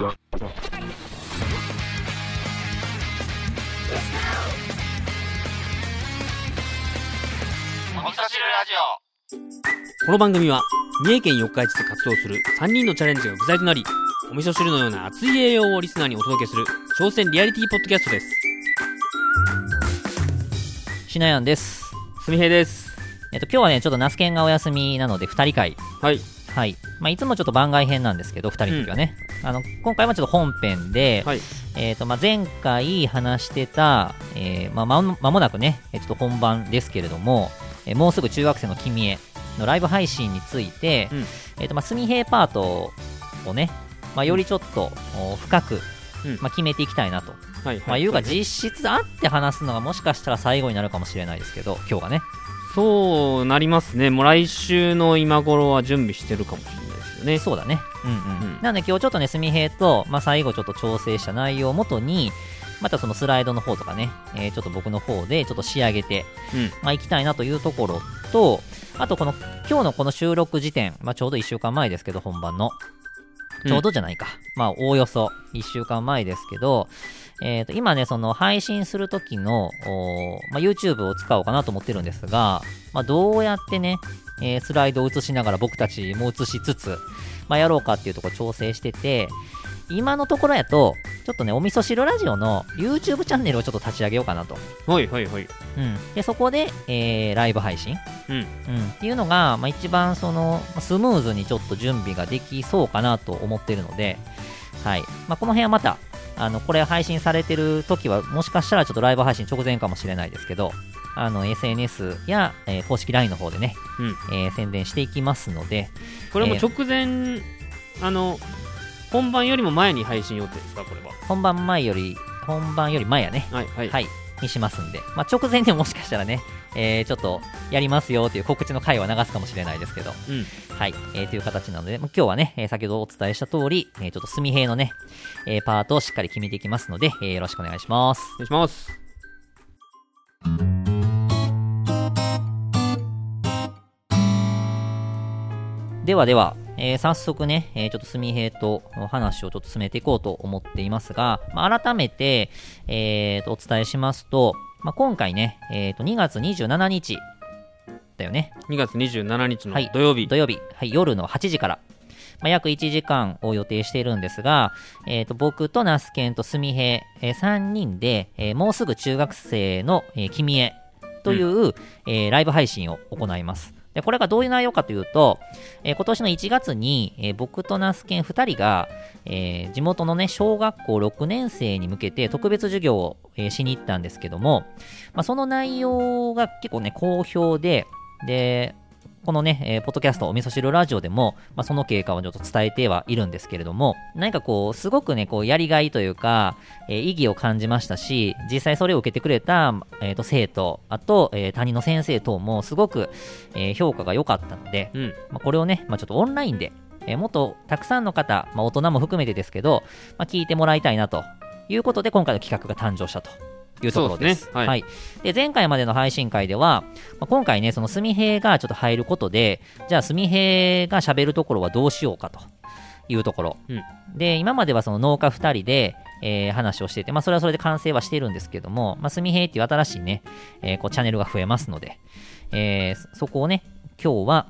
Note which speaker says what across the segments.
Speaker 1: お味噌汁ラジオ
Speaker 2: この番組は三重県四日市で活動する3人のチャレンジが具材となりお味噌汁のような熱い栄養をリスナーにお届けする挑戦リアリティポッドキャストです
Speaker 3: しなやんです。
Speaker 2: すみへいです
Speaker 3: えっと、今日はね、ちょっとナスケンがお休みなので、2人会。
Speaker 2: はい
Speaker 3: はい。まあ、いつもちょっと番外編なんですけど、2人の時はね。あの、今回はちょっと本編で、
Speaker 2: はい。
Speaker 3: えっと、まあ、前回話してた、えーまあ、まも、なくね、えちょっと本番ですけれども、えーもうすぐ中学生の君へのライブ配信について、
Speaker 2: うん。
Speaker 3: えっと、まあ、すみへいパートをね、まあ、よりちょっと、お深く、
Speaker 2: うん。
Speaker 3: まあ、決めていきたいなと。
Speaker 2: はい
Speaker 3: まあ、いうか実質会って話すのがもしかしたら最後になるかもしれないですけど今日がね
Speaker 2: そうなりますね。もう来週の今頃は準備してるかもしれないですよね。
Speaker 3: そうだね。うんうん、
Speaker 2: うん。
Speaker 3: なんで今日ちょっとねすみへいと、まあ、最後ちょっと調整した内容をもとにまたそのスライドの方とかね、えーちょっと僕の方でちょっと仕上げて、
Speaker 2: うん。
Speaker 3: まあ、行きたいなというところとあとこの今日のこの収録時点、まあ、ちょうど1週間前ですけど本番の。ちょうどじゃないか、まあおおよそ1週間前ですけど、えー、と今ね、その配信するときの、まあ、YouTube を使おうかなと思ってるんですが、まあ、どうやってね、えースライドを映しながら僕たちも映しつつ、まあ、やろうかっていうところ調整してて、今のところやと、ちょっとね、お味噌汁ラジオの YouTube チャンネルをちょっと立ち上げようかなと。
Speaker 2: はいはいはい
Speaker 3: うん。で、そこで、えーライブ配信
Speaker 2: うん
Speaker 3: うん、っていうのが、まあ、一番そのスムーズにちょっと準備ができそうかなと思ってるので、はい。まあ、この辺はまたあのこれ配信されてる時はもしかしたらちょっとライブ配信直前かもしれないですけどあの SNS や、えー公式 LINE の方でね、
Speaker 2: うん。
Speaker 3: えー宣伝していきますので
Speaker 2: これも直前、あの本番よりも前に配信予定ですか？これは。
Speaker 3: 本番前より本番より前やね。
Speaker 2: はいはい。
Speaker 3: はい、にしますんで、まあ、直前でもしかしたらね、えーちょっとやりますよという告知の回は流すかもしれないですけど、
Speaker 2: うん。
Speaker 3: はい、えーという形なので、まあ今日はね、えー先ほどお伝えした通り、えーちょっと墨平のね、えーパートをしっかり決めていきますので、えーよろしくお願いします。
Speaker 2: お願いします。
Speaker 3: ではでは、えー早速ね、えーちょっと墨平と話をちょっと進めていこうと思っていますが、まあ、改めて、えーとお伝えしますと、まあ、今回ね、えーと2月27日だよね。
Speaker 2: 2月27日の
Speaker 3: はい。
Speaker 2: 土曜日、
Speaker 3: 土曜日、はい、夜の8時から、まあ、約1時間を予定しているんですが、えー、と僕とナスケンとスミヘイ、え3人で、えーもうすぐ中学生の、えー君へという、えーライブ配信を行います。でこれがどういう内容かというと、えー今年の1月に、えー僕とナスケン2人が、えー地元のね、小学校6年生に向けて特別授業を、えしに行ったんですけども、まあ、その内容が結構ね、好評で、で、このね、えーポッドキャスト、お味噌汁ラジオでも、まあ、その経過をちょっと伝えてはいるんですけれども、何かこう、すごくね、こう、やりがいというか、えー意義を感じましたし、実際それを受けてくれた、えーと生徒、あと、えー担任の先生等もすごく、えー評価が良かったので、
Speaker 2: うん。
Speaker 3: まあ、これをね、まあ、ちょっとオンラインで、えーもっとたくさんの方、まあ、大人も含めてですけど、まあ、聞いてもらいたいなということで、今回の企画が誕生したというところです。
Speaker 2: ですねはい
Speaker 3: で前回までの配信会では、まあ、今回ね、そのすみへいがちょっと入ることで、じゃあすみへいが喋るところはどうしようかというところ。
Speaker 2: うん
Speaker 3: で、今まではその農家2人で、えー話をしてて、まあ、それはそれで完成はしてるんですけども、まあ、すみへいっていう新しいね、えーこうチャンネルが増えますので、えーそこをね、今日は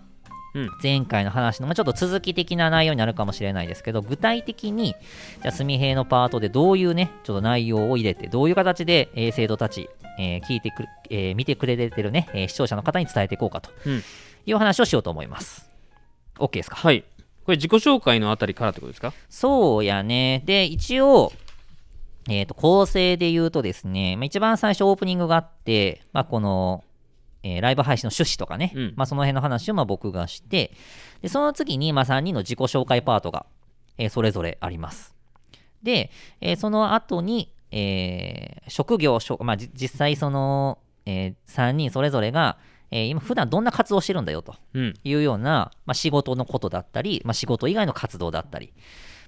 Speaker 2: うん。
Speaker 3: 前回の話の、まあ、ちょっと続き的な内容になるかもしれないですけど、具体的に、じゃあ、すみへいのパートでどういうね、ちょっと内容を入れて、どういう形で、えー生徒たち、えー聞いてくれ、えー見てくれてるね、えー視聴者の方に伝えていこうかと
Speaker 2: うん。
Speaker 3: いう話をしようと思います。OK ですか？
Speaker 2: はい。これ自己紹介のあたりからってことですか？
Speaker 3: そうやね。で、一応、えっ、と、構成で言うとですね、まあ、一番最初オープニングがあって、まあ、この、えーライブ配信の趣旨とかね、
Speaker 2: うん
Speaker 3: まあ、その辺の話をまあ僕がして、で、その次にまあ3人の自己紹介パートが、えーそれぞれあります。で、えーその後に、えー職業まあ、じ実際その、え3人それぞれが、えー今普段どんな活動をしてるんだよと。
Speaker 2: うん
Speaker 3: いうような、まあ、仕事のことだったり、まあ、仕事以外の活動だったり、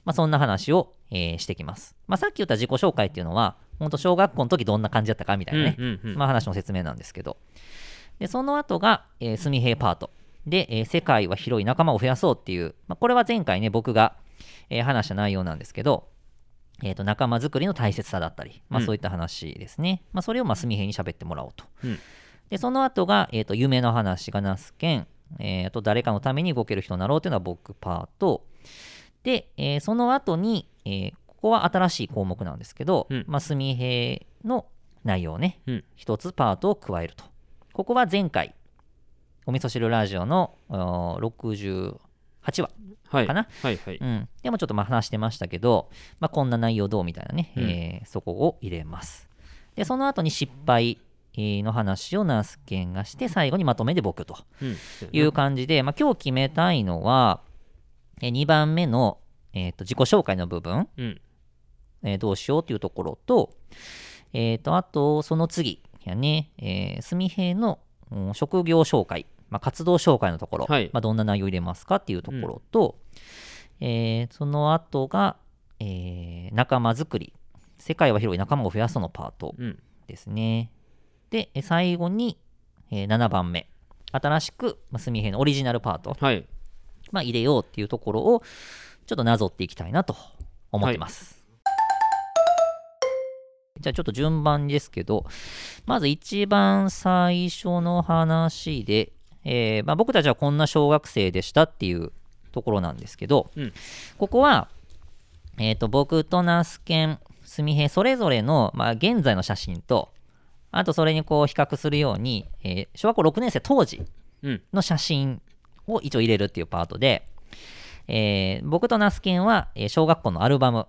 Speaker 3: まあ、そんな話を、えーしてきます。まあ、さっき言った自己紹介っていうのは、本当小学校の時どんな感じだったかみたいなね、
Speaker 2: うんうんうん
Speaker 3: まあ、話の説明なんですけど。で、その後が、えー、すみへいパート。で、えー世界は広い仲間を増やそうっていう、まあ、これは前回ね、僕が、えー話した内容なんですけど、えー、と仲間づくりの大切さだったり、まあ、
Speaker 2: うん
Speaker 3: そういった話ですね。まあ、それをまあ純平に喋ってもらおうと。
Speaker 2: うん
Speaker 3: で、その後が、えー、と夢の話がナスケン、えー、と誰かのために動ける人になろうというのは僕パート。で、えーその後に、えーここは新しい項目なんですけど、
Speaker 2: うん
Speaker 3: まあ、純平の内容をね、
Speaker 2: うん
Speaker 3: 一つパートを加えると。ここは前回、お味噌汁ラジオのあー68話
Speaker 2: はい。
Speaker 3: かな？
Speaker 2: はいはい。
Speaker 3: うん、でもちょっとまあ話してましたけど、まあ、こんな内容どうみたいなね、
Speaker 2: うん。
Speaker 3: えーそこを入れます。で、その後に失敗えーの話をナースケンがして、最後にまとめで僕と。
Speaker 2: うん。
Speaker 3: いう感じで、まあ、今日決めたいのは、え2番目の、えーと自己紹介の部分、
Speaker 2: うん。
Speaker 3: えーどうしようというところと、えーと、あと、その次やね、えー、純平の、うん職業紹介、まあ、活動紹介のところ、
Speaker 2: はい。
Speaker 3: まあ、どんな内容入れますかっていうところと、えーその後が、えー仲間づくり、世界は広い仲間を増やすのパート
Speaker 2: うん。
Speaker 3: ですね。で、え最後に、えー7番目、新しく、まあ、純平のオリジナルパート、
Speaker 2: はい。
Speaker 3: まあ、入れようっていうところを、ちょっとなぞっていきたいなと思ってます。じゃあちょっと順番ですけど、まず一番最初の話で、えーまあ、僕たちはこんな小学生でしたっていうところなんですけど、
Speaker 2: うん。
Speaker 3: ここは、えー、と僕とナスケン、スミヘそれぞれの、まあ、現在の写真と、あとそれにこう比較するように、えー小学校6年生当時
Speaker 2: うん。
Speaker 3: の写真を一応入れるっていうパートで、えー僕とナスケンは、えー小学校のアルバム、
Speaker 2: うん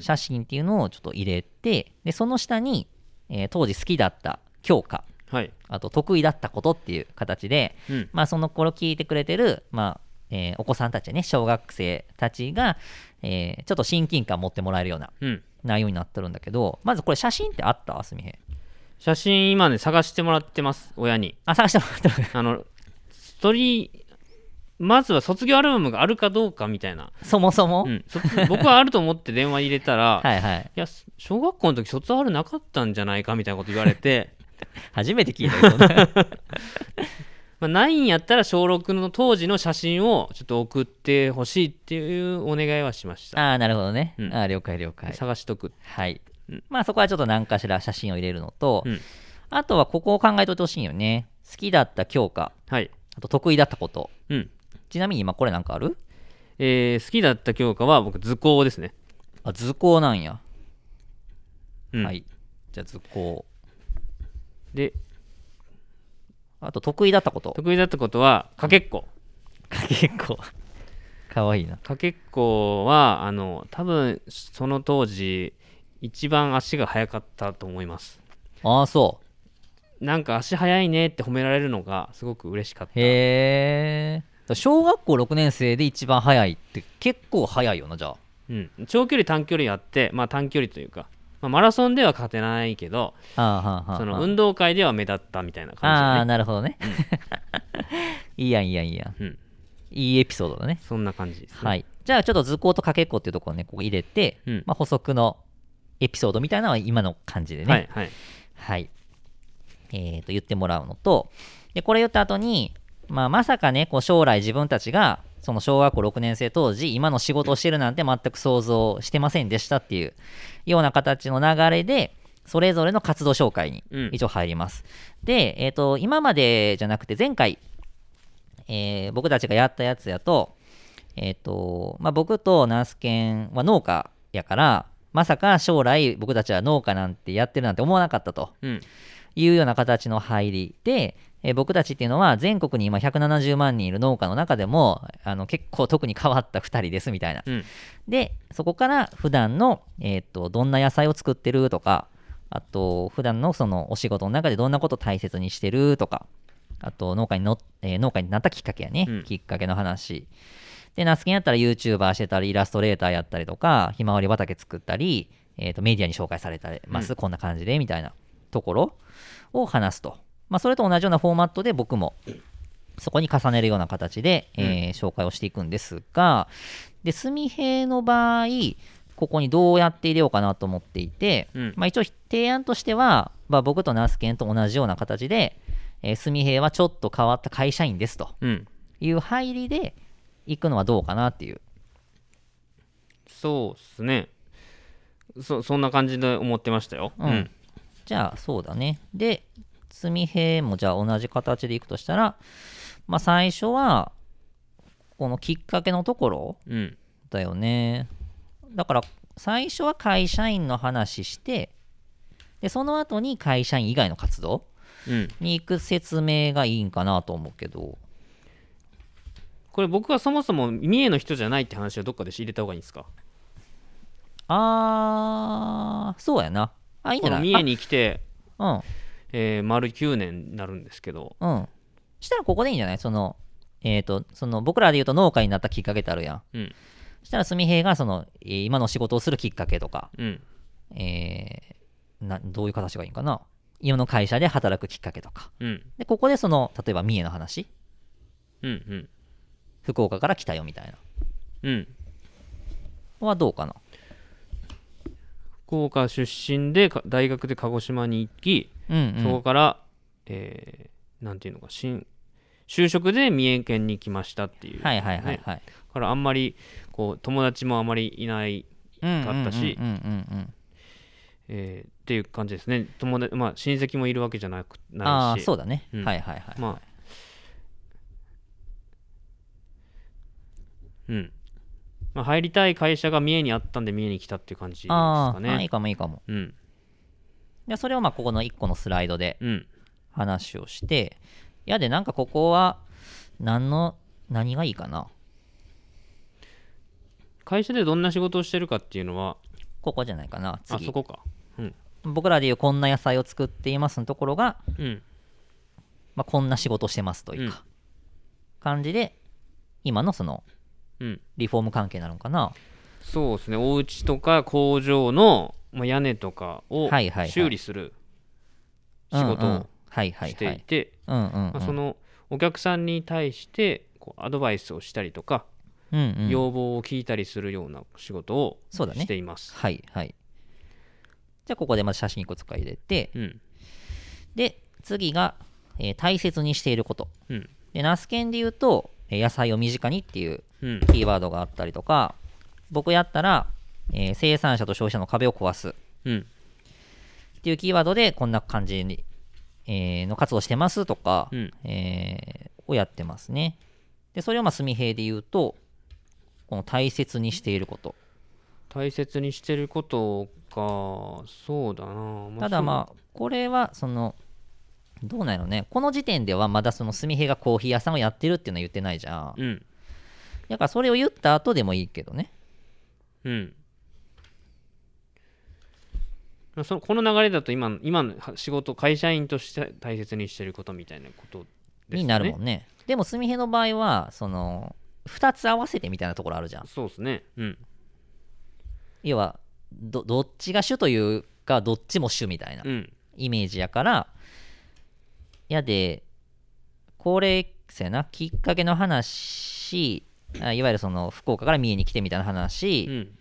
Speaker 3: 写真っていうのをちょっと入れて、で、その下に、えー当時好きだった教科、
Speaker 2: はい。
Speaker 3: あと得意だったことっていう形で、
Speaker 2: うん。
Speaker 3: まあその頃聞いてくれてる、まあ、えーお子さんたちね、小学生たちが、えーちょっと親近感持ってもらえるような
Speaker 2: うん。
Speaker 3: 内容になってるんだけど、まずこれ写真ってあった？すみへ
Speaker 2: 写真今ね探してもらってます親に。
Speaker 3: あ、探してもらった。
Speaker 2: あのストーリーまずは卒業アルバムがあるかどうかみたいな、
Speaker 3: そもそも、
Speaker 2: うん、卒 僕はあると思って電話入れたら、い、
Speaker 3: はいはい。
Speaker 2: や小学校の時卒アルなかったんじゃないかみたいなこと言われて
Speaker 3: 初めて聞いたよ、そんな
Speaker 2: まあないんやったら小6の当時の写真をちょっと送ってほしいっていうお願いはしました
Speaker 3: ああ、なるほどね。
Speaker 2: うん
Speaker 3: ああ、了解了解。
Speaker 2: 探しとく
Speaker 3: はい。
Speaker 2: うん
Speaker 3: まあそこはちょっと何かしら写真を入れるのと、
Speaker 2: うん
Speaker 3: あとはここを考えておいてほしいよね。好きだった教科、
Speaker 2: はい
Speaker 3: あと得意だったこと。
Speaker 2: うん
Speaker 3: ちなみに今これなんかある？
Speaker 2: えー好きだった教科は僕図工ですね、
Speaker 3: あ、図工なんや。
Speaker 2: うん
Speaker 3: はい。じゃあ図工。
Speaker 2: で
Speaker 3: あと得意だったこと。
Speaker 2: 得意だったことはかけっこ
Speaker 3: 結構。かわいいな。
Speaker 2: かけっこはあの多分その当時一番足が速かったと思います
Speaker 3: ああ、そう。
Speaker 2: なんか足速いねって褒められるのがすごく嬉しかった
Speaker 3: へえ。小学校6年生で一番早いって結構早いよな、じゃあ。
Speaker 2: うん、長距離短距離やって、まあ、短距離というか、まあ、マラソンでは勝てないけど運動会では目立ったみたいな
Speaker 3: ああ、
Speaker 2: 感じだね、
Speaker 3: なるほどね。いいやん、いいやん、いいやん。
Speaker 2: うん、
Speaker 3: いいエピソードだね。
Speaker 2: そんな感じです、ね、
Speaker 3: はい。じゃあ、ちょっと図工とかけっこっていうところをね、ここ入れて、
Speaker 2: うん
Speaker 3: まあ、補足のエピソードみたいなのは今の感じでね。
Speaker 2: はいはい
Speaker 3: はい。えー、と、言ってもらうのと、で、これ言った後に、まあ、まさかね、こう将来自分たちが、その小学校6年生当時、今の仕事をしてるなんて全く想像してませんでしたっていうような形の流れで、それぞれの活動紹介に
Speaker 2: うん
Speaker 3: 一応入ります。で、えっ、と、今までじゃなくて前回、えー僕たちがやったやつやと、えっ、と、まあ、僕とナースケンは農家やから、まさか将来僕たちは農家なんてやってるなんて思わなかったと。
Speaker 2: うん
Speaker 3: いうような形の入りで、えー僕たちっていうのは全国に今170万人いる農家の中でもあの結構特に変わった2人ですみたいな。
Speaker 2: うん
Speaker 3: で、そこから普段の、えーっとどんな野菜を作ってるとか、あと普段のそのお仕事の中でどんなことを大切にしてるとか、あと農家にの、えー農家になったきっかけやね、
Speaker 2: うん
Speaker 3: きっかけの話。で、ナスケンやったら YouTuber してたり、イラストレーターやったりとか、ひまわり畑作ったり、えーっとメディアに紹介されてます、
Speaker 2: うん
Speaker 3: こんな感じでみたいなところを話すと。まあ、それと同じようなフォーマットで僕もそこに重ねるような形で、えー紹介をしていくんですが、で、純平の場合、ここにどうやって入れようかなと思っていて、
Speaker 2: うん。
Speaker 3: まあ、一応提案としては、まあ、僕とナスケンと同じような形で、えー、純平はちょっと変わった会社員ですと
Speaker 2: うん。
Speaker 3: いう入りで行くのはどうかなっていう。
Speaker 2: そうっすね。そそんな感じで思ってましたよ。
Speaker 3: うん。じゃあそうだね。で積平もじゃあ同じ形でいくとしたらまあ最初はこのきっかけのところ
Speaker 2: うん
Speaker 3: だよね。だから最初は会社員の話してでその後に会社員以外の活動
Speaker 2: うん
Speaker 3: に行く説明がいいんかなと思うけど。
Speaker 2: これ僕はそもそも三重の人じゃないって話はどっかで仕入れた方がいいんですか？
Speaker 3: あーそうやな。あいいんじゃない？
Speaker 2: 三重に来て、
Speaker 3: あ
Speaker 2: えー丸9年になるんですけど。
Speaker 3: うん。うんしたらここでいいんじゃない？そのえっ、とその僕らで言うと農家になったきっかけってあるやん。
Speaker 2: うん。
Speaker 3: したら純平がその、えー今の仕事をするきっかけとか、
Speaker 2: うん。
Speaker 3: えーなどういう形がいいんかな？今の会社で働くきっかけとか。
Speaker 2: うん。
Speaker 3: でここでその例えば三重の話。
Speaker 2: うんうん。
Speaker 3: 福岡から来たよみたいな。
Speaker 2: うん。
Speaker 3: のはどうかな？
Speaker 2: 福岡出身でか大学で鹿児島に行き、
Speaker 3: うんうん。
Speaker 2: そこから、えーなんていうのか新就職で三重県に来ましたっていう、
Speaker 3: はいはいはい
Speaker 2: ね
Speaker 3: はい。
Speaker 2: だからあんまりこう友達もあまりいない、
Speaker 3: うん
Speaker 2: かったしっていう感じですね。友達まあ親戚もいるわけじゃなく
Speaker 3: あ
Speaker 2: ないし。
Speaker 3: あそうだね、
Speaker 2: うん。
Speaker 3: はいはいはい、
Speaker 2: まあうんまあ、入りたい会社が三重にあったんで三重に来たっていう感じです
Speaker 3: あ
Speaker 2: か
Speaker 3: ーあーいい
Speaker 2: ね
Speaker 3: かもいいかも。
Speaker 2: うん。
Speaker 3: でそれをまあここの1個のスライドで
Speaker 2: うん。
Speaker 3: 話をしていやでなんかここは何の何がいいかな。
Speaker 2: 会社でどんな仕事をしてるかっていうのは
Speaker 3: ここじゃないかな
Speaker 2: あ
Speaker 3: 次。
Speaker 2: そこか。うん。
Speaker 3: 僕らでいうこんな野菜を作っていますのところが、
Speaker 2: うん。
Speaker 3: まあ、こんな仕事をしてますというか、感じで今のその
Speaker 2: うん
Speaker 3: リフォーム関係なのかな？
Speaker 2: そうですね。お家とか工場の、まあ、屋根とかを修理する仕事
Speaker 3: うん。うん
Speaker 2: をして
Speaker 3: はい
Speaker 2: い。てそのお客さんに対してこうアドバイスをしたりとか、
Speaker 3: うんうん。
Speaker 2: 要望を聞いたりするような仕事をしています。
Speaker 3: はいはい。じゃあここでまず写真いくつか入れて。
Speaker 2: うん。
Speaker 3: で次が、えー大切にしていること。
Speaker 2: うん。
Speaker 3: でナスケンで言うと、えー野菜を身近にっていう
Speaker 2: うん。
Speaker 3: キーワードがあったりとか僕やったら、えー生産者と消費者の壁を壊す。
Speaker 2: うん。
Speaker 3: っていうキーワードでこんな感じに、えーの活動してますとか、
Speaker 2: うん。
Speaker 3: えーをやってますね。で、それをまあ、墨平で言うと、この大切にしていること。
Speaker 2: 大切にしてることかそうだな、
Speaker 3: ただまあ、これは、その、どうなんやろね。この時点ではまだその墨平がコーヒー屋さんをやってるっていうのは言ってないじゃん。
Speaker 2: そううん
Speaker 3: だからそれを言った後でもいいけどね。
Speaker 2: うんまあそのこの流れだと今の今の仕事会社員として大切にしてることみたいなことです、ね、
Speaker 3: になるもんね。でも、墨平の場合は、その、2つ合わせてみたいなところあるじゃん。
Speaker 2: そうですねうん
Speaker 3: 要は、どどっちが主というか、どっちも主みたいな。
Speaker 2: うん
Speaker 3: イメージやから、やで、これ、そうやな、きっかけの話、あいわゆるその福岡から三重に来てみたいな話、
Speaker 2: うん。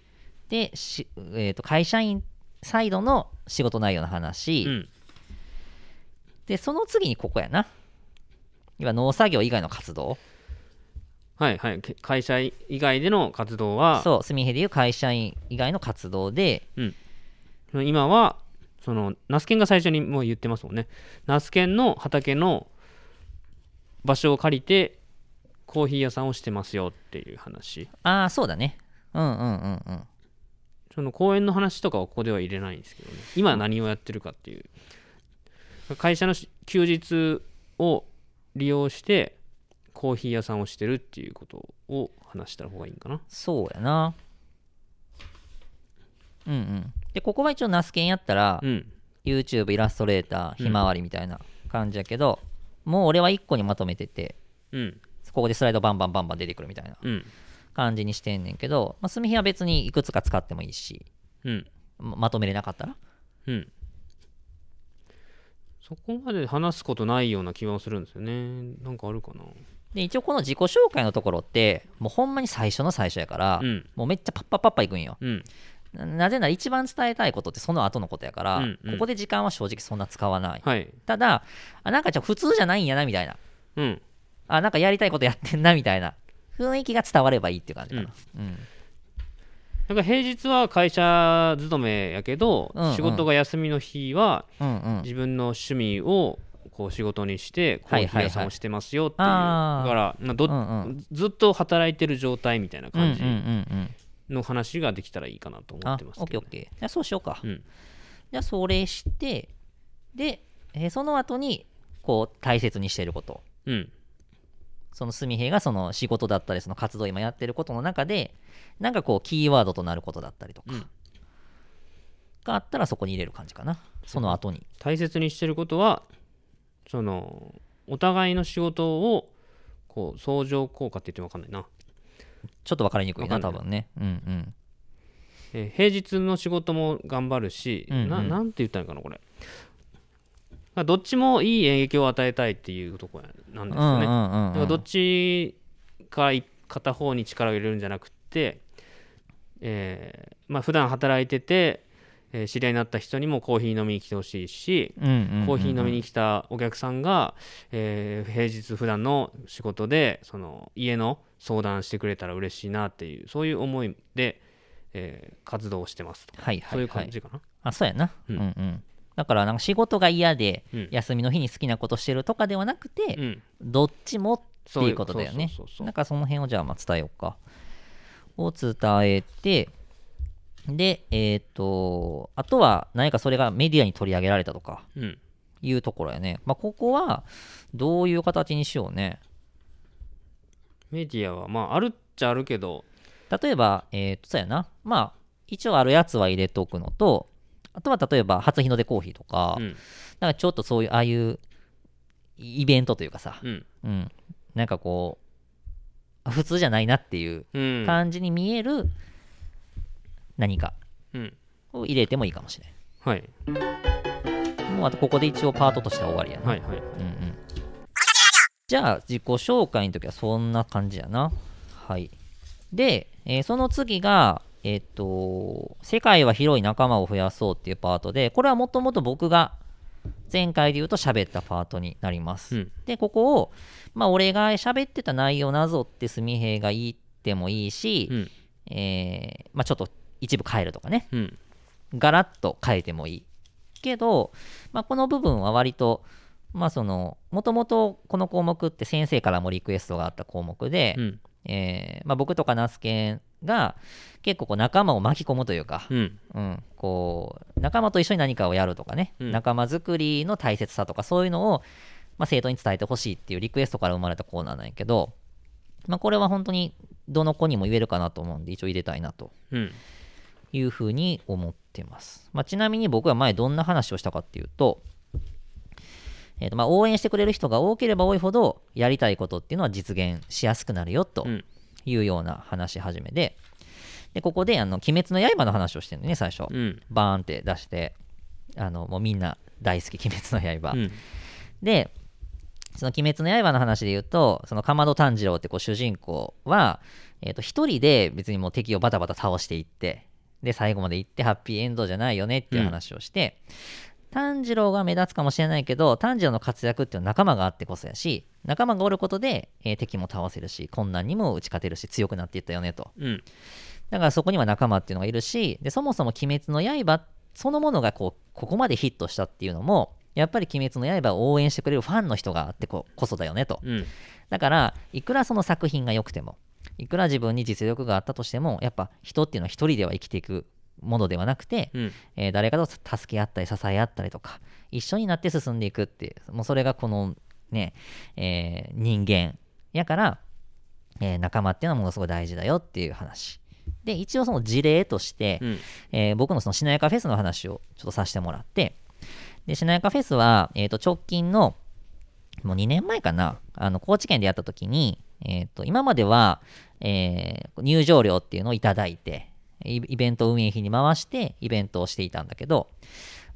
Speaker 3: で、しえーと、会社員サイドの仕事内容の話、
Speaker 2: うん。
Speaker 3: で、その次にここやな。いわゆる農作業以外の活動。
Speaker 2: はいはい。け会社以外での活動は
Speaker 3: そう、住平でいう会社員以外の活動で、
Speaker 2: 今はそのナスケンが最初にもう言ってますもんねナスケンの畑の場所を借りてコーヒー屋さんをしてますよっていう話
Speaker 3: ああ、そうだね。うんうんうんうん。
Speaker 2: その公園の話とかはここでは入れないんですけどね今何をやってるかっていう会社のし休日を利用してコーヒー屋さんをしてるっていうことを話した方がいいんかな
Speaker 3: そうやな。うんうん。で、ここは一応ナスケンやったら、
Speaker 2: うん。
Speaker 3: YouTube、イラストレーター、ひまわりみたいな感じやけど、もう俺は1個にまとめてて、
Speaker 2: うん。
Speaker 3: ここでスライドバンバンバンバン出てくるみたいな
Speaker 2: うん。
Speaker 3: 感じにしてんねんけど、まあ、墨平は別にいくつか使ってもいいし、
Speaker 2: うん。
Speaker 3: ままとめれなかったら。
Speaker 2: うん。そこまで話すことないような気はするんですよね。なんかあるかな。
Speaker 3: で、一応この自己紹介のところって、もうほんまに最初の最初やから、
Speaker 2: うん。
Speaker 3: もうめっちゃパッパッパッパいくんよ。
Speaker 2: うん
Speaker 3: ななぜなら一番伝えたいことってその後のことやから、
Speaker 2: うんうん。
Speaker 3: ここで時間は正直そんな使わない。
Speaker 2: はい。
Speaker 3: ただ、あ、なんかちょっと普通じゃないんやなみたいな。
Speaker 2: うん。
Speaker 3: あ、なんかやりたいことやってんなみたいな。雰囲気が伝わればいいっていう感じかな。うん。
Speaker 2: なんか平日は会社勤めやけど、
Speaker 3: うんうん。
Speaker 2: 仕事が休みの日は
Speaker 3: うんうん。
Speaker 2: 自分の趣味をこう仕事にしてコーヒー屋さんをしてますよっていう、
Speaker 3: あー。
Speaker 2: だからまあど、
Speaker 3: うんうん。
Speaker 2: ずっと働いてる状態みたいな
Speaker 3: うんうん
Speaker 2: 感じ
Speaker 3: うんうん
Speaker 2: の話ができたらいいかなと思
Speaker 3: あ
Speaker 2: ってます
Speaker 3: オッケーオッ
Speaker 2: けど、ね、
Speaker 3: ケー。じゃあそうしようか、
Speaker 2: うん。
Speaker 3: じゃあそれしてで、えーその後にこう大切にしていること。
Speaker 2: うん。
Speaker 3: そのすみへいがその仕事だったりその活動を今やってることの中でなんかこうキーワードとなることだったりとか、
Speaker 2: うん。
Speaker 3: があったらそこに入れる感じかな。その後に。
Speaker 2: 大切にしてることはそのお互いの仕事をこう相乗効果って言っても分かんないな、
Speaker 3: ちょっと分かりにくいな多分ね。うんうん。
Speaker 2: えー平日の仕事も頑張るし、
Speaker 3: うんうん。
Speaker 2: ななんて言ったらいいかなこれ。まあどっちもいい影響を与えたいっていうところなんですよね、
Speaker 3: うん
Speaker 2: だからどっちか一片方に力を入れるんじゃなくて、えーまあ普段働いてて、えー知り合いになった人にもコーヒー飲みに来てほしいし、コーヒー飲みに来たお客さんが、えー平日普段の仕事でその家の相談してくれたら嬉しいなっていうそういう思いで、えー活動をしてますと、
Speaker 3: はいはい
Speaker 2: そういう
Speaker 3: はい
Speaker 2: 感じかな。
Speaker 3: あそうやな、う、
Speaker 2: うんん
Speaker 3: うん。だからなんか仕事が嫌で、
Speaker 2: うん。
Speaker 3: 休みの日に好きなことしてるとかではなくて、
Speaker 2: うん、
Speaker 3: どっちもっていうことだよね。
Speaker 2: そうそうそうそう
Speaker 3: なんかその辺をじゃあまあ伝えようか。を伝えてでえっ、とあとは何かそれがメディアに取り上げられたとか
Speaker 2: うん。
Speaker 3: いうところやね。まあここはどういう形にしようね
Speaker 2: メディアはまああるっちゃあるけど、
Speaker 3: 例えばえっ、とそうやな。まあ一応あるやつは入れとくのとあとは例えば初日の出コーヒーとか、
Speaker 2: うん。
Speaker 3: なんかちょっとそういうああいうイベントというかさ、
Speaker 2: うん。
Speaker 3: うん、なんかこうあ普通じゃないなっていう
Speaker 2: うん。
Speaker 3: 感じに見える何か
Speaker 2: うん、
Speaker 3: を入れてもいいかもしれ
Speaker 2: はい。
Speaker 3: ん。もうあとここで一応パートとしては終わりやな。
Speaker 2: はいはい。
Speaker 3: うんうん、じゃあ自己紹介の時はそんな感じやな。はい。で、えーその次が、えっ、と、世界は広い仲間を増やそうっていうパートで、これはもともと僕が前回で言うと喋ったパートになります。
Speaker 2: うん
Speaker 3: で、ここを、まあ俺が喋ってた内容をなぞってすみへいが言ってもいいし、
Speaker 2: うん
Speaker 3: えーまあちょっと一部変えるとかね。
Speaker 2: うん
Speaker 3: ガラッと変えてもいい。けど、まあ、この部分は割と、まあその、もともとこの項目って先生からもリクエストがあった項目で、
Speaker 2: うん。
Speaker 3: えーまあ、僕とかナスケンが結構こう仲間を巻き込むというか、
Speaker 2: うん。
Speaker 3: うん、こう仲間と一緒に何かをやるとかね、
Speaker 2: うん。
Speaker 3: 仲間作りの大切さとかそういうのを、まあ、生徒に伝えてほしいっていうリクエストから生まれたコーナーなんやけど、まあ、これは本当にどの子にも言えるかなと思うんで一応入れたいなと。
Speaker 2: うん。
Speaker 3: いうふうに思ってます。まあ、ちなみに僕は前どんな話をしたかっていうと、えーとまあ、応援してくれる人が多ければ多いほどやりたいことっていうのは実現しやすくなるよと
Speaker 2: うん。
Speaker 3: いうような話し始めで、でここであの「鬼滅の刃」の話をしてるのね最初、
Speaker 2: うん。
Speaker 3: バーンって出してあのもうみんな大好き「鬼滅の刃」
Speaker 2: うん。
Speaker 3: でその「鬼滅の刃」の話で言うとそのかまど炭治郎ってこう主人公は、えー、と一人で別にもう敵をバタバタ倒していってで最後まで行ってハッピーエンドじゃないよねっていう話をして、炭治郎が目立つかもしれないけど炭治郎の活躍っていうのは仲間があってこそやし仲間がおることで、えー敵も倒せるし困難にも打ち勝てるし強くなっていったよねと。
Speaker 2: うん。
Speaker 3: だからそこには仲間っていうのがいるし、でそもそも鬼滅の刃そのものがこうここまでヒットしたっていうのも、やっぱり鬼滅の刃を応援してくれるファンの人があってここそだよねと。
Speaker 2: うん。
Speaker 3: だから、いくらその作品が良くても、いくら自分に実力があったとしても、やっぱ人っていうのは一人では生きていくものではなくて、
Speaker 2: うん
Speaker 3: えー誰かと助け合ったり支え合ったりとか、一緒になって進んでいくっていう、もうそれがこのね、えー人間やから、えー仲間っていうのはものすごい大事だよっていう話。で、一応その事例として、
Speaker 2: うん
Speaker 3: えー僕のそのしなやかフェスの話をちょっとさせてもらって、で、しなやかフェスは、えっ、と、直近の、もう2年前かな、あの、高知県でやった時に、えっ、と、今までは、えー入場料っていうのをいただいて、イイベント運営費に回して、イベントをしていたんだけど、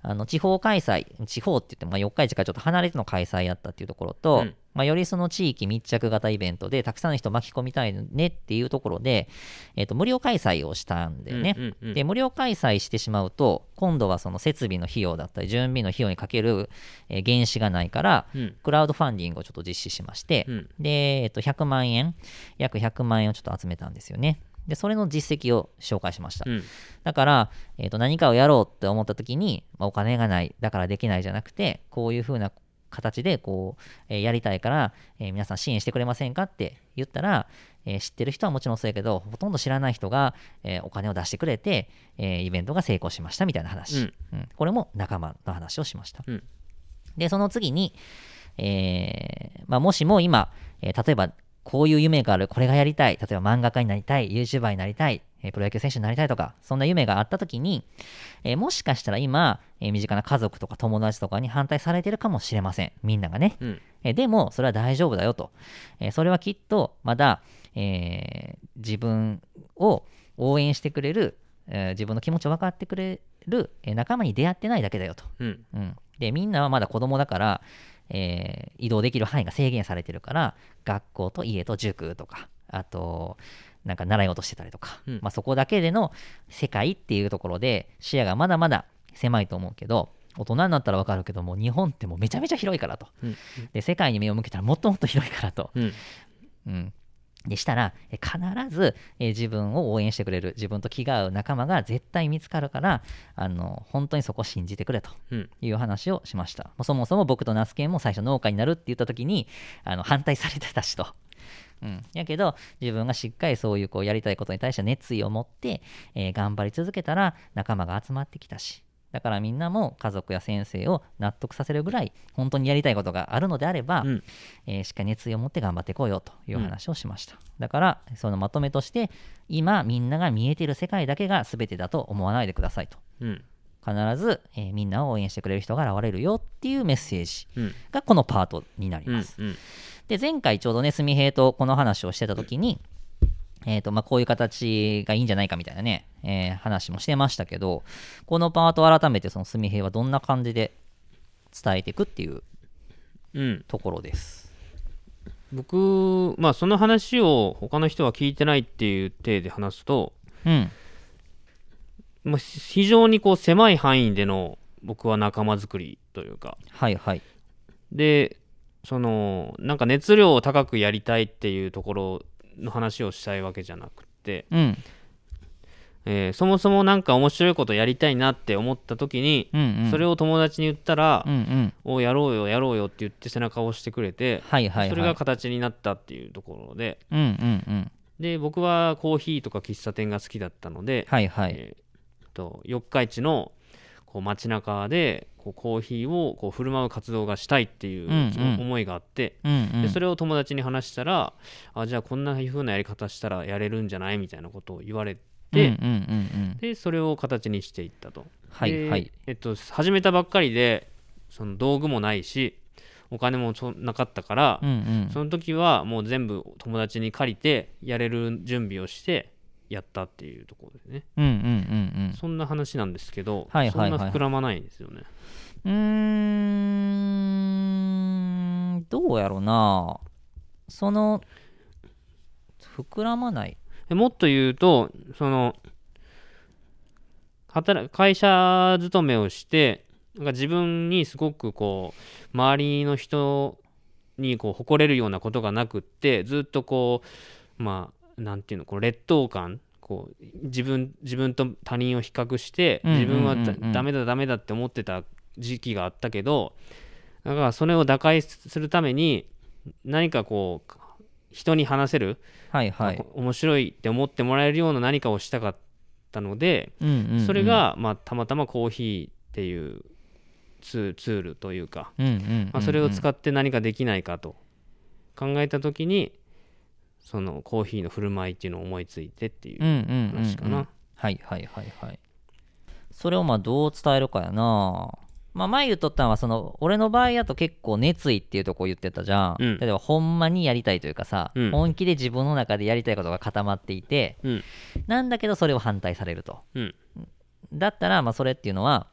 Speaker 3: あの地方開催、地方って言っても、まあ、四日市からちょっと離れての開催やったっていうところと、
Speaker 2: うん
Speaker 3: まあ、よりその地域密着型イベントで、たくさんの人巻き込みたいねっていうところで、えっ、と、無料開催をしたんだよね。
Speaker 2: うんうんうん
Speaker 3: で、無料開催してしまうと、今度はその設備の費用だったり、準備の費用にかける、えー原資がないから、
Speaker 2: うん
Speaker 3: クラウドファンディングをちょっと実施しまして、
Speaker 2: うん
Speaker 3: で、えっと、100万円、約100万円をちょっと集めたんですよね。でそれの実績を紹介しました、
Speaker 2: うん。
Speaker 3: だから、えー、と何かをやろうって思った時に、まあお金がないだからできないじゃなくてこういう風な形でこう、えーやりたいから、えー皆さん支援してくれませんかって言ったら、えー知ってる人はもちろんそうやけどほとんど知らない人が、えーお金を出してくれて、えーイベントが成功しましたみたいな話、
Speaker 2: うん。
Speaker 3: うん。これも仲間の話をしました、
Speaker 2: うん。
Speaker 3: でその次に、えーまあ、もしも今、えー例えばこういう夢がある。これがやりたい。例えば漫画家になりたい。YouTuber になりたい、えープロ野球選手になりたいとかそんな夢があった時に、えーもしかしたら今、えー身近な家族とか友達とかに反対されてるかもしれません。みんながね、
Speaker 2: うん。
Speaker 3: えーでもそれは大丈夫だよと、えーそれはきっとまだ、えー自分を応援してくれる、えー自分の気持ちを分かってくれる、えー仲間に出会ってないだけだよと、
Speaker 2: うん。
Speaker 3: うん、でみんなはまだ子供だから、えー移動できる範囲が制限されてるから学校と家と塾とかあとなんか習い事してたりとか、
Speaker 2: うん。
Speaker 3: まあ、そこだけでの世界っていうところで視野がまだまだ狭いと思うけど大人になったら分かるけども日本ってもうめちゃめちゃ広いからと。
Speaker 2: うん。
Speaker 3: で世界に目を向けたらもっともっと広いからと、
Speaker 2: うん。
Speaker 3: うん、でしたらえ必ずえ自分を応援してくれる自分と気が合う仲間が絶対見つかるからあの本当にそこを信じてくれと
Speaker 2: うん
Speaker 3: いう話をしました。もうそもそも僕とナスケンも最初農家になるって言った時にあの反対されてたしと。うん、やけど自分がしっかりそういうこうやりたいことに対して熱意を持って、えー頑張り続けたら仲間が集まってきたしだからみんなも家族や先生を納得させるぐらい本当にやりたいことがあるのであれば、
Speaker 2: うん。
Speaker 3: えーしっかり熱意を持って頑張っていこうよという話をしました、だからそのまとめとして今みんなが見えている世界だけが全てだと思わないでくださいと。
Speaker 2: うん。
Speaker 3: 必ず、えーみんなを応援してくれる人が現れるよっていうメッセージ
Speaker 2: うん。
Speaker 3: がこのパートになり
Speaker 2: うん
Speaker 3: ます。で、前回ちょうどね、すみへいとこの話をしてた時に、えっ、と、まあ、こういう形がいいんじゃないかみたいなね、えー話もしてましたけど、このパート改めてそのすみへいはどんな感じで伝えていくっていう
Speaker 2: うん
Speaker 3: ところです。
Speaker 2: 僕まあその話を他の人は聞いてないっていう体で話すと、
Speaker 3: うん。
Speaker 2: まあ、非常にこう狭い範囲での僕は仲間作りというか
Speaker 3: はいはい。
Speaker 2: でそのなんか熱量を高くやりたいっていうところの話をしたいわけじゃなくて、
Speaker 3: うん。
Speaker 2: えーそもそもなんか面白いことやりたいなって思った時に、
Speaker 3: うん、うん。
Speaker 2: それを友達に言ったら
Speaker 3: うんうん。
Speaker 2: 「おやろうよやろうよ」って言って背中を押してくれて、
Speaker 3: はいはいはい。
Speaker 2: それが形になったっていうところで
Speaker 3: うんうんうん。
Speaker 2: で僕はコーヒーとか喫茶店が好きだったので、
Speaker 3: はいはい。
Speaker 2: えーと四日市のこう街中でこうコーヒーをこう振る舞う活動がしたいっていう思いがあって、
Speaker 3: うんうん。
Speaker 2: でそれを友達に話したらあじゃあこんな風なやり方したらやれるんじゃないみたいなことを言われて。でそれを形にしていったと。で
Speaker 3: はいはい。
Speaker 2: えっと、始めたばっかりでその道具もないしお金もそなかったから、
Speaker 3: うんうん。
Speaker 2: その時はもう全部友達に借りてやれる準備をしてやったっていうところでね
Speaker 3: うんうんうんうん。
Speaker 2: そんな話なんですけど、
Speaker 3: はいはいはい
Speaker 2: そんな膨らまないんですよね。
Speaker 3: うーん、どうやろな。その、膨らまない。
Speaker 2: でもっと言うとその働会社勤めをしてなんか自分にすごくこう周りの人にこう誇れるようなことがなくってずっとこうまあなんていうのこう劣等感こう自分自分と他人を比較して自分はダメだダメだって思ってた時期があったけどだからそれを打開するために何かこう人に話せる
Speaker 3: はいはい。
Speaker 2: 面白いって思ってもらえるような何かをしたかったので、
Speaker 3: うんうんうん。
Speaker 2: それ、が、まあ、たまたまコーヒーっていうツーツールというか、
Speaker 3: うんうんうんうん。
Speaker 2: まあ、それを使って何かできないかと考えた時にそのコーヒーの振る舞いっていうのを思いついてっていう
Speaker 3: うんうんうんうん
Speaker 2: 話かな。
Speaker 3: はいはいはいはい。それをまあどう伝えるかやな。まあ前言っとったのはその俺の場合だと結構熱意っていうとこ言ってたじゃん。
Speaker 2: うん
Speaker 3: 例えばほんまにやりたいというかさ、
Speaker 2: うん
Speaker 3: 本気で自分の中でやりたいことが固まっていて、
Speaker 2: うん
Speaker 3: なんだけどそれを反対されると。
Speaker 2: うん
Speaker 3: だったらまあそれっていうのは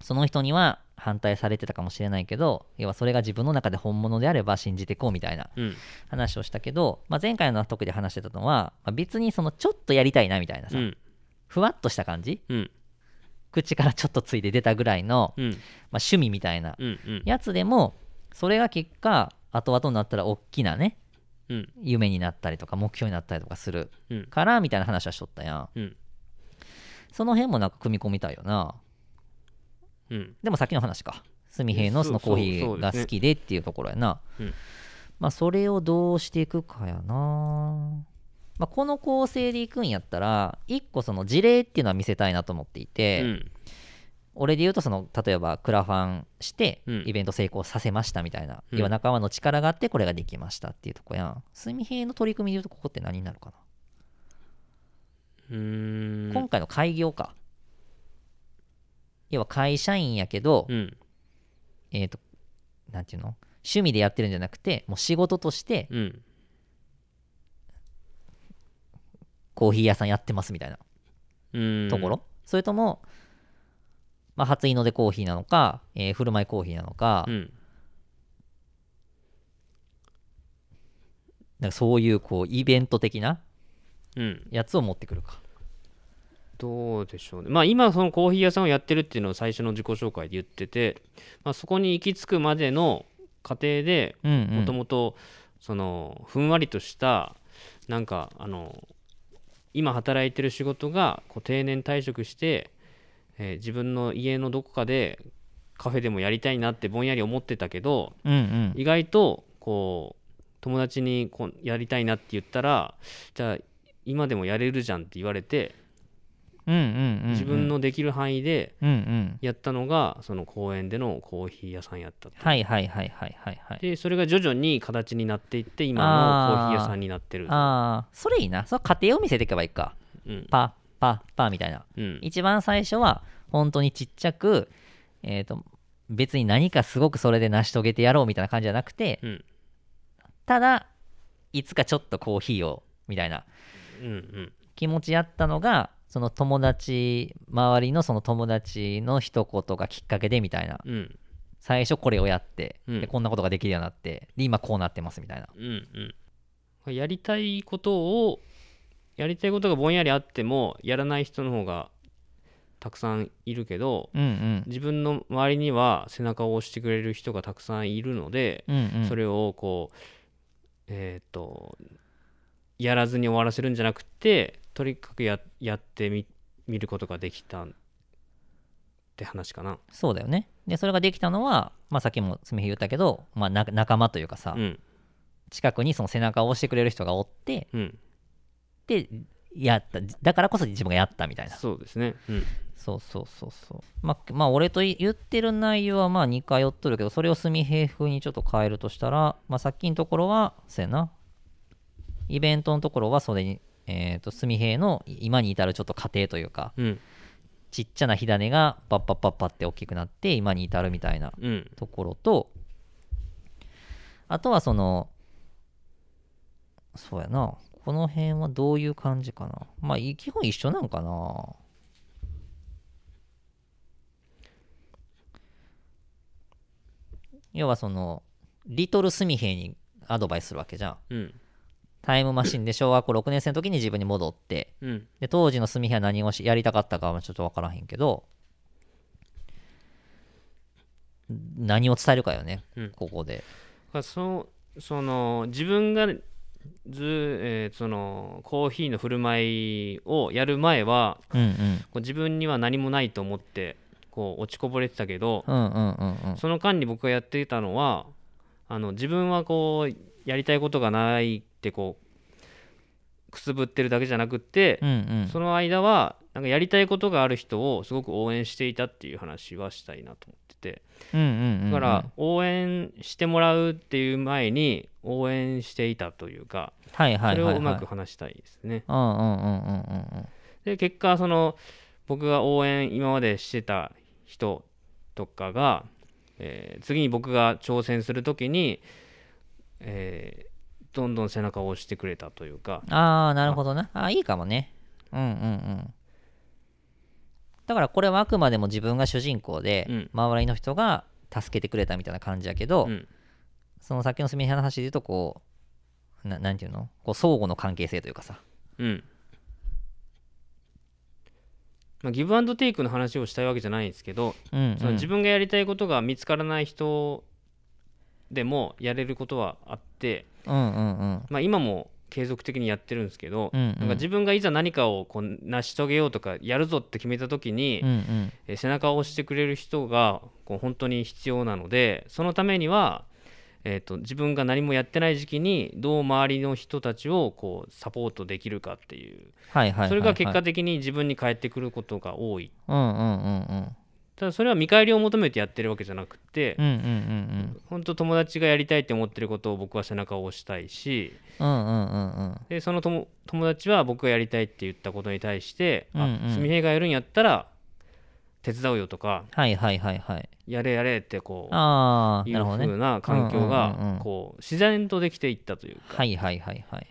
Speaker 3: その人には反対されてたかもしれないけど要はそれが自分の中で本物であれば信じていこうみたいな
Speaker 2: うん。
Speaker 3: 話をしたけど、まあ、前回の特で話してたのは、まあ、別にそのちょっとやりたいなみたいなさ、
Speaker 2: うん。
Speaker 3: ふわっとした感じ
Speaker 2: うん。
Speaker 3: 口からちょっとついて出たぐらいの、
Speaker 2: うん。
Speaker 3: まあ、趣味みたいな
Speaker 2: うんうん。
Speaker 3: やつでもそれが結果後々になったら大きなね
Speaker 2: うん。
Speaker 3: 夢になったりとか目標になったりとかする
Speaker 2: うん。
Speaker 3: からみたいな話はしとったやん。
Speaker 2: うん。
Speaker 3: その辺もなんか組み込みたいよな
Speaker 2: うん。
Speaker 3: でもさっきの話か。純平のそのコーヒーが好きでっていうところやな。
Speaker 2: うん。
Speaker 3: まあそれをどうしていくかやな。まあこの構成でいくんやったら一個その事例っていうのは見せたいなと思っていて、
Speaker 2: うん。
Speaker 3: 俺で言うとその例えばクラファンして
Speaker 2: うん。
Speaker 3: イベント成功させましたみたいな、
Speaker 2: うん。
Speaker 3: 要は仲間の力があってこれができましたっていうとこやん。純平の取り組みで言うとここって何になるかな、
Speaker 2: うーん。
Speaker 3: 今回の開業か要は会社員やけど、
Speaker 2: うん。
Speaker 3: えっ、となんていうの？趣味でやってるんじゃなくてもう仕事として
Speaker 2: うん。
Speaker 3: コーヒー屋さんやってますみたいな。
Speaker 2: うん。
Speaker 3: ところ、それとも、まあ、初日の出コーヒーなのか、えー振る舞いコーヒーなのか,、
Speaker 2: うん。
Speaker 3: なんかそういうこうイベント的な
Speaker 2: うん。
Speaker 3: やつを持ってくるか
Speaker 2: どうでしょうね。まあ今そのコーヒー屋さんをやってるっていうのを最初の自己紹介で言ってて、まあ、そこに行き着くまでの過程でもともとそのふんわりとしたなんかあの今働いてる仕事がこう定年退職して、えー自分の家のどこかでカフェでもやりたいなってぼんやり思ってたけど
Speaker 3: うんうん。
Speaker 2: 意外とこう友達にこうやりたいなって言ったらじゃあ今でもやれるじゃんって言われて自分のできる範囲で
Speaker 3: うんうん。
Speaker 2: やったのがその公園でのコーヒー屋さんやった
Speaker 3: はいはいはいはいはいはい。
Speaker 2: でそれが徐々に形になっていって今のコーヒー屋さんになってる。
Speaker 3: ああそれいいな。その過程を見せていけばいいか。
Speaker 2: うん。
Speaker 3: パパパみたいな。
Speaker 2: うん。
Speaker 3: 一番最初は本当にちっちゃくえっ、と別に何かすごくそれで成し遂げてやろうみたいな感じじゃなくて
Speaker 2: うん。
Speaker 3: ただいつかちょっとコーヒーをみたいな。
Speaker 2: うんうん。
Speaker 3: 気持ちやったのがその友達周りのその友達の一言がきっかけでみたいな。
Speaker 2: うん。
Speaker 3: 最初これをやって、
Speaker 2: うん。
Speaker 3: でこんなことができるようになってで今こうなってますみたいな。
Speaker 2: うんうん。やりたいことをやりたいことがぼんやりあってもやらない人の方がたくさんいるけど
Speaker 3: うんうん。
Speaker 2: 自分の周りには背中を押してくれる人がたくさんいるので、
Speaker 3: うんうん。
Speaker 2: それをこうえっ、とやらずに終わらせるんじゃなくてとにかくややってみ見ることができたって話かな。
Speaker 3: そうだよね。でそれができたのは、まあ、さっきもつみひ言ったけど、まあ、な仲間というかさ、
Speaker 2: うん。
Speaker 3: 近くにその背中を押してくれる人がおって
Speaker 2: うん。
Speaker 3: でやった。だからこそ自分がやったみたいな。
Speaker 2: そうですね。うん。
Speaker 3: そうそうそうそう。まあまあ俺と言ってる内容はまあ似通っとるけどそれを純平風にちょっと変えるとしたらまあさっきのところはそうやなイベントのところはそれにえっ、と純平の今に至るちょっと過程というか
Speaker 2: うん。
Speaker 3: ちっちゃな火種がパッパッパッパって大きくなって今に至るみたいな
Speaker 2: うん。
Speaker 3: ところとあとはそのそうやなこの辺はどういう感じかな。まあい基本一緒なんかな。要はそのリトルスミヘイにアドバイスするわけじゃん。
Speaker 2: うん
Speaker 3: タイムマシンで小学校6年生の時に自分に戻って
Speaker 2: うん。
Speaker 3: で当時のスミヘイは何をしやりたかったかはちょっと分からへんけど何を伝えるかよね、
Speaker 2: うん。
Speaker 3: ここで。
Speaker 2: だからそその自分がず、えーそのコーヒーの振る舞いをやる前は
Speaker 3: うんうん。
Speaker 2: こう自分には何もないと思ってこう落ちこぼれてたけど、
Speaker 3: うんうんうんうん。
Speaker 2: その間に僕がやっていたのはあの自分はこうやりたいことがないってこうくすぶってるだけじゃなくって、
Speaker 3: うんうん。
Speaker 2: その間はなんかやりたいことがある人をすごく応援していたっていう話はしたいなと思ってて。
Speaker 3: うんうんうん
Speaker 2: だから応援してもらうっていう前に応援していたというか
Speaker 3: はいはい
Speaker 2: それをうまく話したいですね。
Speaker 3: うんうんうんうんうんうん。
Speaker 2: で結果その僕が応援今までしてた人とかが、えー次に僕が挑戦する時に、えーどんどん背中を押してくれたというか。
Speaker 3: ああなるほどな。あーいいかもね。うんうんうん。だからこれはあくまでも自分が主人公で、
Speaker 2: うん。
Speaker 3: 周りの人が助けてくれたみたいな感じやけど、
Speaker 2: うん。
Speaker 3: そのさっきのすみへの話で言うとこうななんていうの？こう相互の関係性というかさ。
Speaker 2: うん。まあ、ギブアンドテイクの話をしたいわけじゃないんですけど、
Speaker 3: うん、うん、
Speaker 2: その自分がやりたいことが見つからない人でもやれることはあっって、
Speaker 3: うんうんうん。
Speaker 2: まあ、今も継続的にやってるんですけど、
Speaker 3: うんうん。
Speaker 2: なんか自分がいざ何かをこう成し遂げようとかやるぞって決めた時に、
Speaker 3: うんうん
Speaker 2: えー背中を押してくれる人がこう本当に必要なのでそのためには、えー、と自分が何もやってない時期にどう周りの人たちをこうサポートできるかっていう。
Speaker 3: はいはい。
Speaker 2: それが結果的に自分に返ってくることが多い。
Speaker 3: うんうんうんうん
Speaker 2: ただそれは見返りを求めてやってるわけじゃなくて、
Speaker 3: うんうんうん
Speaker 2: 本当友達がやりたいって思ってることを僕は背中を押したいし
Speaker 3: うんうんうんうん。うん
Speaker 2: でその友友達は僕がやりたいって言ったことに対して「
Speaker 3: うんうん。
Speaker 2: あすみへいがやるんやったら手伝うよ」とか
Speaker 3: はいはいはいはい「
Speaker 2: やれやれ」ってこういう
Speaker 3: ああなるほどね。
Speaker 2: 風な環境
Speaker 3: うんうんうんうん。
Speaker 2: がこう自然とできていったというか。
Speaker 3: はいはいはいはい。
Speaker 2: か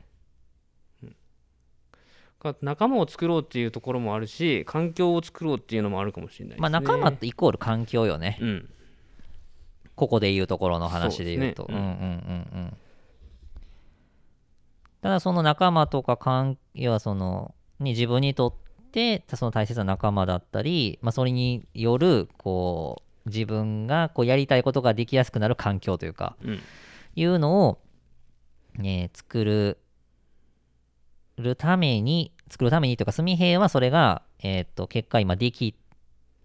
Speaker 2: 仲間を作ろうっていうところもあるし環境を作ろうっていうのもあるかもしれないですね。
Speaker 3: まあ仲間ってイコール環境よね。
Speaker 2: うん。
Speaker 3: ここで言うところの話で言うと。
Speaker 2: そうね。
Speaker 3: うんうんうんうん。ただその仲間とか関要はそのに自分にとってその大切な仲間だったり、まあ、それによるこう自分がこうやりたいことができやすくなる環境というか
Speaker 2: うん。
Speaker 3: いうのを、ね、作るるために作るためにというか純平はそれが、えー、と結果今でき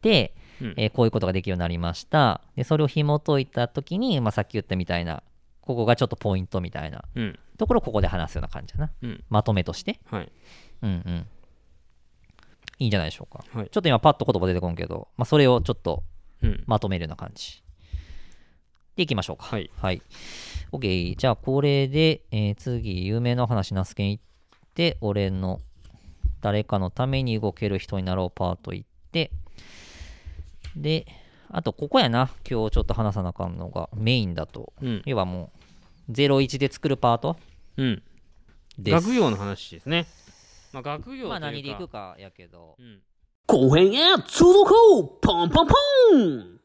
Speaker 3: て、
Speaker 2: うん。
Speaker 3: えーこういうことができるようになりました。でそれを紐解いた時に、まあ、さっき言ったみたいなここがちょっとポイントみたいな
Speaker 2: うん。
Speaker 3: ところをここで話すような感じだな。
Speaker 2: うん。
Speaker 3: まとめとして。
Speaker 2: はい。
Speaker 3: うんうん。いいんじゃないでしょうか、
Speaker 2: はい。
Speaker 3: ちょっと今パッと言葉出てこんけど、まあ、それをちょっと
Speaker 2: うん。
Speaker 3: まとめるような感じ。でいきましょうか。
Speaker 2: はい。
Speaker 3: はい。OK。じゃあ、これで、えー次、有名な話、ナスケン行って、俺の誰かのために動ける人になろうパート行って、で、あと、ここやな。今日ちょっと話さなあかんのが、メインだと。
Speaker 2: うん
Speaker 3: 要はもう、01で作るパート
Speaker 2: うん
Speaker 3: です。
Speaker 2: 学業の話ですね。まあ学業
Speaker 3: まあ、何でいくかやけど。
Speaker 2: うん
Speaker 4: 後編へ続くポンポンポン